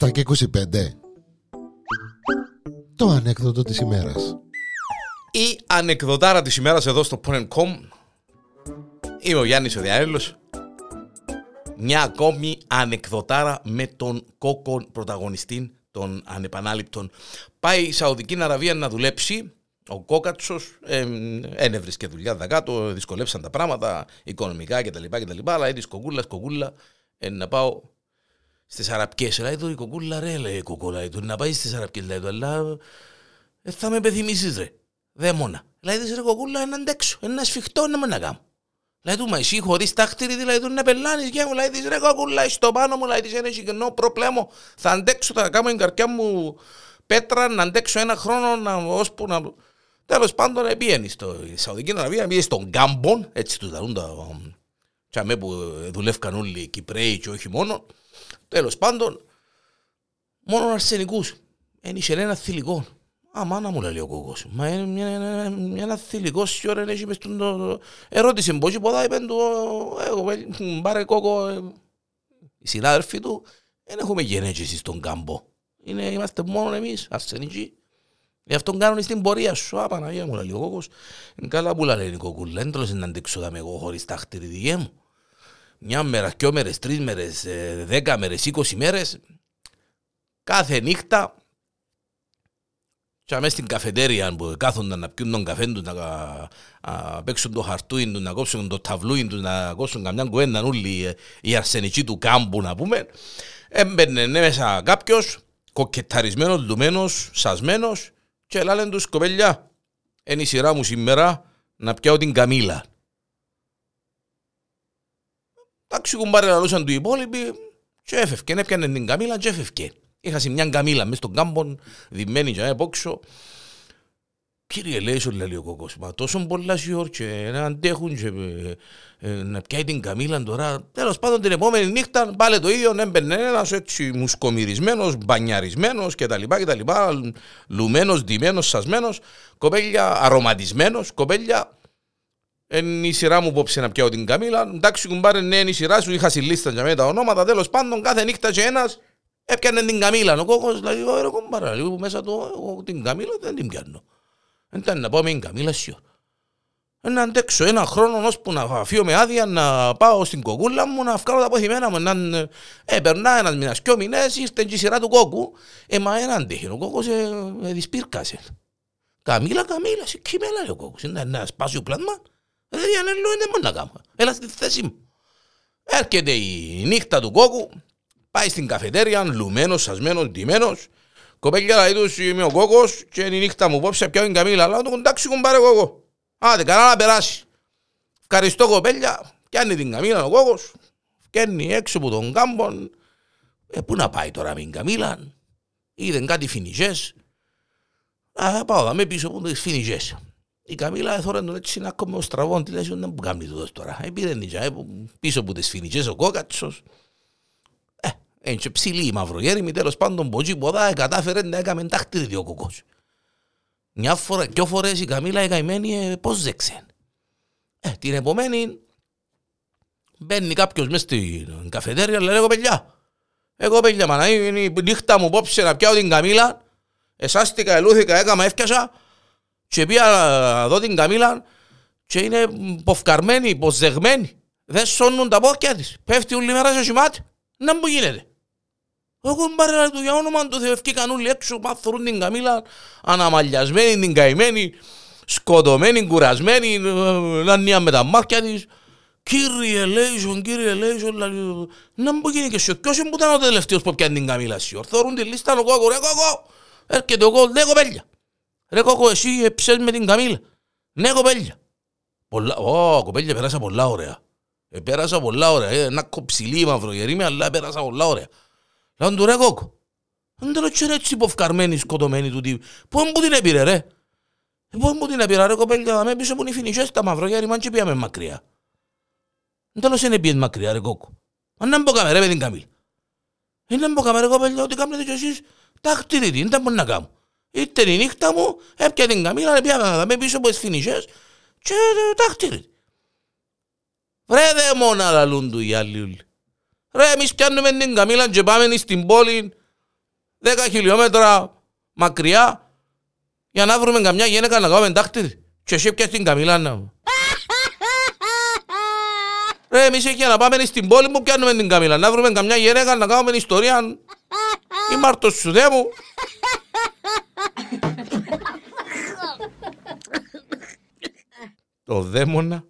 7 και 25 Το ανέκδοτο της ημέρας. Η ανεκδοτάρα της ημέρας εδώ στο Porn.com Είμαι ο Γιάννης ο Διαέλος Μια ακόμη ανεκδοτάρα με τον κόκκον πρωταγωνιστή των ανεπανάληπτων Πάει η Σαουδική Αραβία να δουλέψει ο Κόκατσος ε, ένευρισκε δουλειά δακάτω, δυσκολεύσαν τα πράγματα οικονομικά κτλ. κτλ αλλά έτσι κοκούλα, κοκούλα, ε, να πάω στις Αραπιέ. Λέει του η κοκούλα, ρε, λέει η κοκούλα, του να πάει στις Αραπιέ, λέει του, αλλά ε, θα με επιθυμήσει, ρε. Δαίμονα. Λέει τη ρε κοκούλα, να αντέξω, ένα σφιχτό να με να κάνω. Λέει του, μα εσύ χωρίς τάχτηρη, δηλαδή του να πελάνεις και μου λέει τη ρε κοκούλα, στο πάνω μου, λέει τη ένα συγκεκριμένο προπλέμο. Θα αντέξω, θα κάνω την καρδιά μου πέτρα να αντέξω ένα χρόνο να, ώσπου να. Τέλος πάντων, πήγαινε στο Σαουδική Αραβία, πήγαινε στον Γκάμπον, έτσι του δαρούν τα. Τσαμέ που δουλεύκαν όλοι οι Κυπρέοι και όχι μόνο. Τέλος πάντων, μόνο αρσενικούς. Ένιξε ένα θηλυκό. Α, μάνα μου λέει ο κόκο. Μα είναι μια, μια, μια, ένα θηλυκό σιωρ ώρα έχει μες τον... Ερώτησε πώς και ποδά, είπεν του, εγώ πάρε κόκο. Οι συνάδελφοι του, δεν έχουμε γενέτσιση στον κάμπο. Είναι, είμαστε μόνο εμείς, αρσενικοί. Γι' αυτό κάνουν στην πορεία σου. Α, Παναγία μου, λέει ο κόκκος. Είναι καλά που λέει η κοκούλα. Δεν τρως να αντέξω δάμε εγώ χωρίς τα χτυριδίε μου. Μια μέρα, δυο μέρες, τρεις μέρες, ε, δέκα μέρες, είκοσι μέρες. Κάθε νύχτα και αμέσως στην καφετέρια που κάθονταν να πιούν τον καφέ τους, να, να παίξουν το χαρτούιν τους, να κόψουν το ταυλούιν τους, να κόψουν καμιά κουέντα όλοι ε, οι αρσενικοί του κάμπου να πούμε. Έμπαινε μέσα κάποιος, κοκκεταρισμένος, λουμένος, σασμένος, και λένε τους κοπέλια, είναι η σειρά μου σήμερα να πιάω την Καμίλα. Εντάξει κουμπάρες λαλούσαν του υπόλοιποι και έφευκε, έπιανε την Καμίλα και έφευκε. Είχα μια Καμίλα μέσα στον κάμπον, δημένη και πόξω. Κύριε λέει σου λέει ο κόκκος, μα τόσο πολλά σιόρ και να αντέχουν και ε, ε, να πιάει την καμίλα τώρα. Τέλος πάντων την επόμενη νύχτα πάλι το ίδιο έμπαινε ένας έτσι μουσκομυρισμένος, μπανιαρισμένος κτλ. κτλ λουμένος, ντυμένος, σασμένος, κοπέλια αρωματισμένος, κοπέλια είναι η σειρά μου πόψε να πιάω την καμίλα. Εντάξει, κουμπάρε, ναι, είναι η σειρά σου. Είχα συλλίστα για τα ονόματα. Τέλος πάντων, κάθε νύχτα και ένας έπιανε την καμίλα. Ο κόκκος λέει: Ωραία, κουμπάρε, λίγο μέσα του, εγώ την καμίλα δεν την πιάνω. Δεν ήταν να πάω με την καμίλα σιω. Να αντέξω ένα χρόνο ώσπου να φύγω με άδεια να πάω στην κοκούλα μου να βγάλω τα αποθυμένα μου. Να, ε, περνά ένας μήνας και ο μήνες ήρθε και η σειρά του κόκκου. Ε, μα ένα αντέχει, ο κόκκος ε, ε, δυσπίρκασε. Καμίλα, καμίλα, σε κείμενα λέει ο κόκκος. Είναι ένα σπάσιο πλάσμα. Δηλαδή αν έλω δεν μπορεί να κάνω. Έλα στη θέση μου. Έρχεται η νύχτα του κόκκου, πάει στην καφετέρια, λουμένος, σασμένος, ντυμένος, Κοπέλια λέει τους είμαι ο κόκκος και είναι η νύχτα μου πόψε πιάω την καμίλα. Αλλά του εντάξει κουμπάρε κόκκο. Άντε καλά να περάσεις. Ευχαριστώ κοπέλια. Πιάνει την καμίλα ο κόκκος. Φτιάνει έξω από τον κάμπον. Ε, πού να πάει τώρα με την καμίλα. Είδαν κάτι φινιζές. Α, πάω δάμε πίσω από τις φινιζές. Η Καμίλα έθωρε τον έτσι να κόμε ο στραβόν. Τι λέει, δεν μου κάνει τούτος τώρα. Επήρε πίσω από τις φινιζές ο κόκατσος. Είναι και ψηλή η μαυρογέρημη, τέλος πάντων ποτσί ποδά κατάφερε να έκαμε τάχτη δύο κοκκός. Μια φορά, δυο φορές η Καμίλα η καημένη ε, πώς ζέξε. Ε, την επομένη μπαίνει κάποιος μες στην καφετέρια, λέει εγώ παιδιά, εγώ παιδιά μάνα είναι η νύχτα μου πόψε να πιάω την Καμίλα, εσάστηκα, ελούθηκα, έκαμα, έφτιασα και πήγα εδώ την Καμίλα και είναι ποφκαρμένη, ποζεγμένη. Δεν σώνουν τα πόκια της. Πέφτει όλη μέρα σε σημάτι. Να μου γίνεται. Εγώ μπαρέλα του για όνομα του Θεού ευκήκαν όλοι έξω, μάθωρουν την καμίλα, αναμαλιασμένη, την καημένη, σκοτωμένη, κουρασμένη, λανία με τα μάτια της. Κύριε Λέισον, κύριε Λέισον, να μου γίνει και σου, ποιος που ήταν ο τελευταίος που πιάνε την καμίλα σου. Θωρούν τη λίστα ο κόκο, ρε κόκο, έρχεται ο κόκο, ναι κοπέλια. Ρε κόκο, εσύ εψες με την καμίλα. Ναι κοπέλια. Πολλά, ω, κοπέλια, πέρασα πολλά ωραία. Ε, πέρασα πολλά ωραία, ε, ένα κοψιλί μαυρογερήμι, αλλά πέρασα πολλά ωραία. Λέω του ρε κόκο. Δεν το έτσι έτσι υποφκαρμένη σκοτωμένη του τύπου. Πού μου την έπειρε ρε; Πού μου την έπειρε ρε κοπέλια. Με πίσω που είναι οι φινισιές τα μαυρογέρι μαν και πήγαμε μακριά. Δεν τέλος είναι πήγαινε μακριά ρε κόκο. Αν δεν μπω ρε με την Καμίλ. Δεν μπω ρε κοπέλια ότι κάνετε κι εσείς τα χτυρίτη. Δεν μπορεί να κάνω. Ήρθε η νύχτα μου, έπια την Καμίλα, πήγαμε με πίσω από τις φινισιές και τα χτυρίτη. Βρε δαίμονα λαλούν του οι άλλοι όλοι. Ρε εμείς πιάνουμε την καμίλα και πάμε στην πόλη 10 χιλιόμετρα μακριά για να βρούμε καμιά γυναίκα να κάνουμε τάχτη. Και εσύ πιάσεις την καμίλα να Ρε εμείς για να πάμε στην πόλη μου πιάνουμε την καμίλα να βρούμε καμιά γυναίκα να κάνουμε ιστορία. Ή μάρτος σου δε μου. Το δαίμονα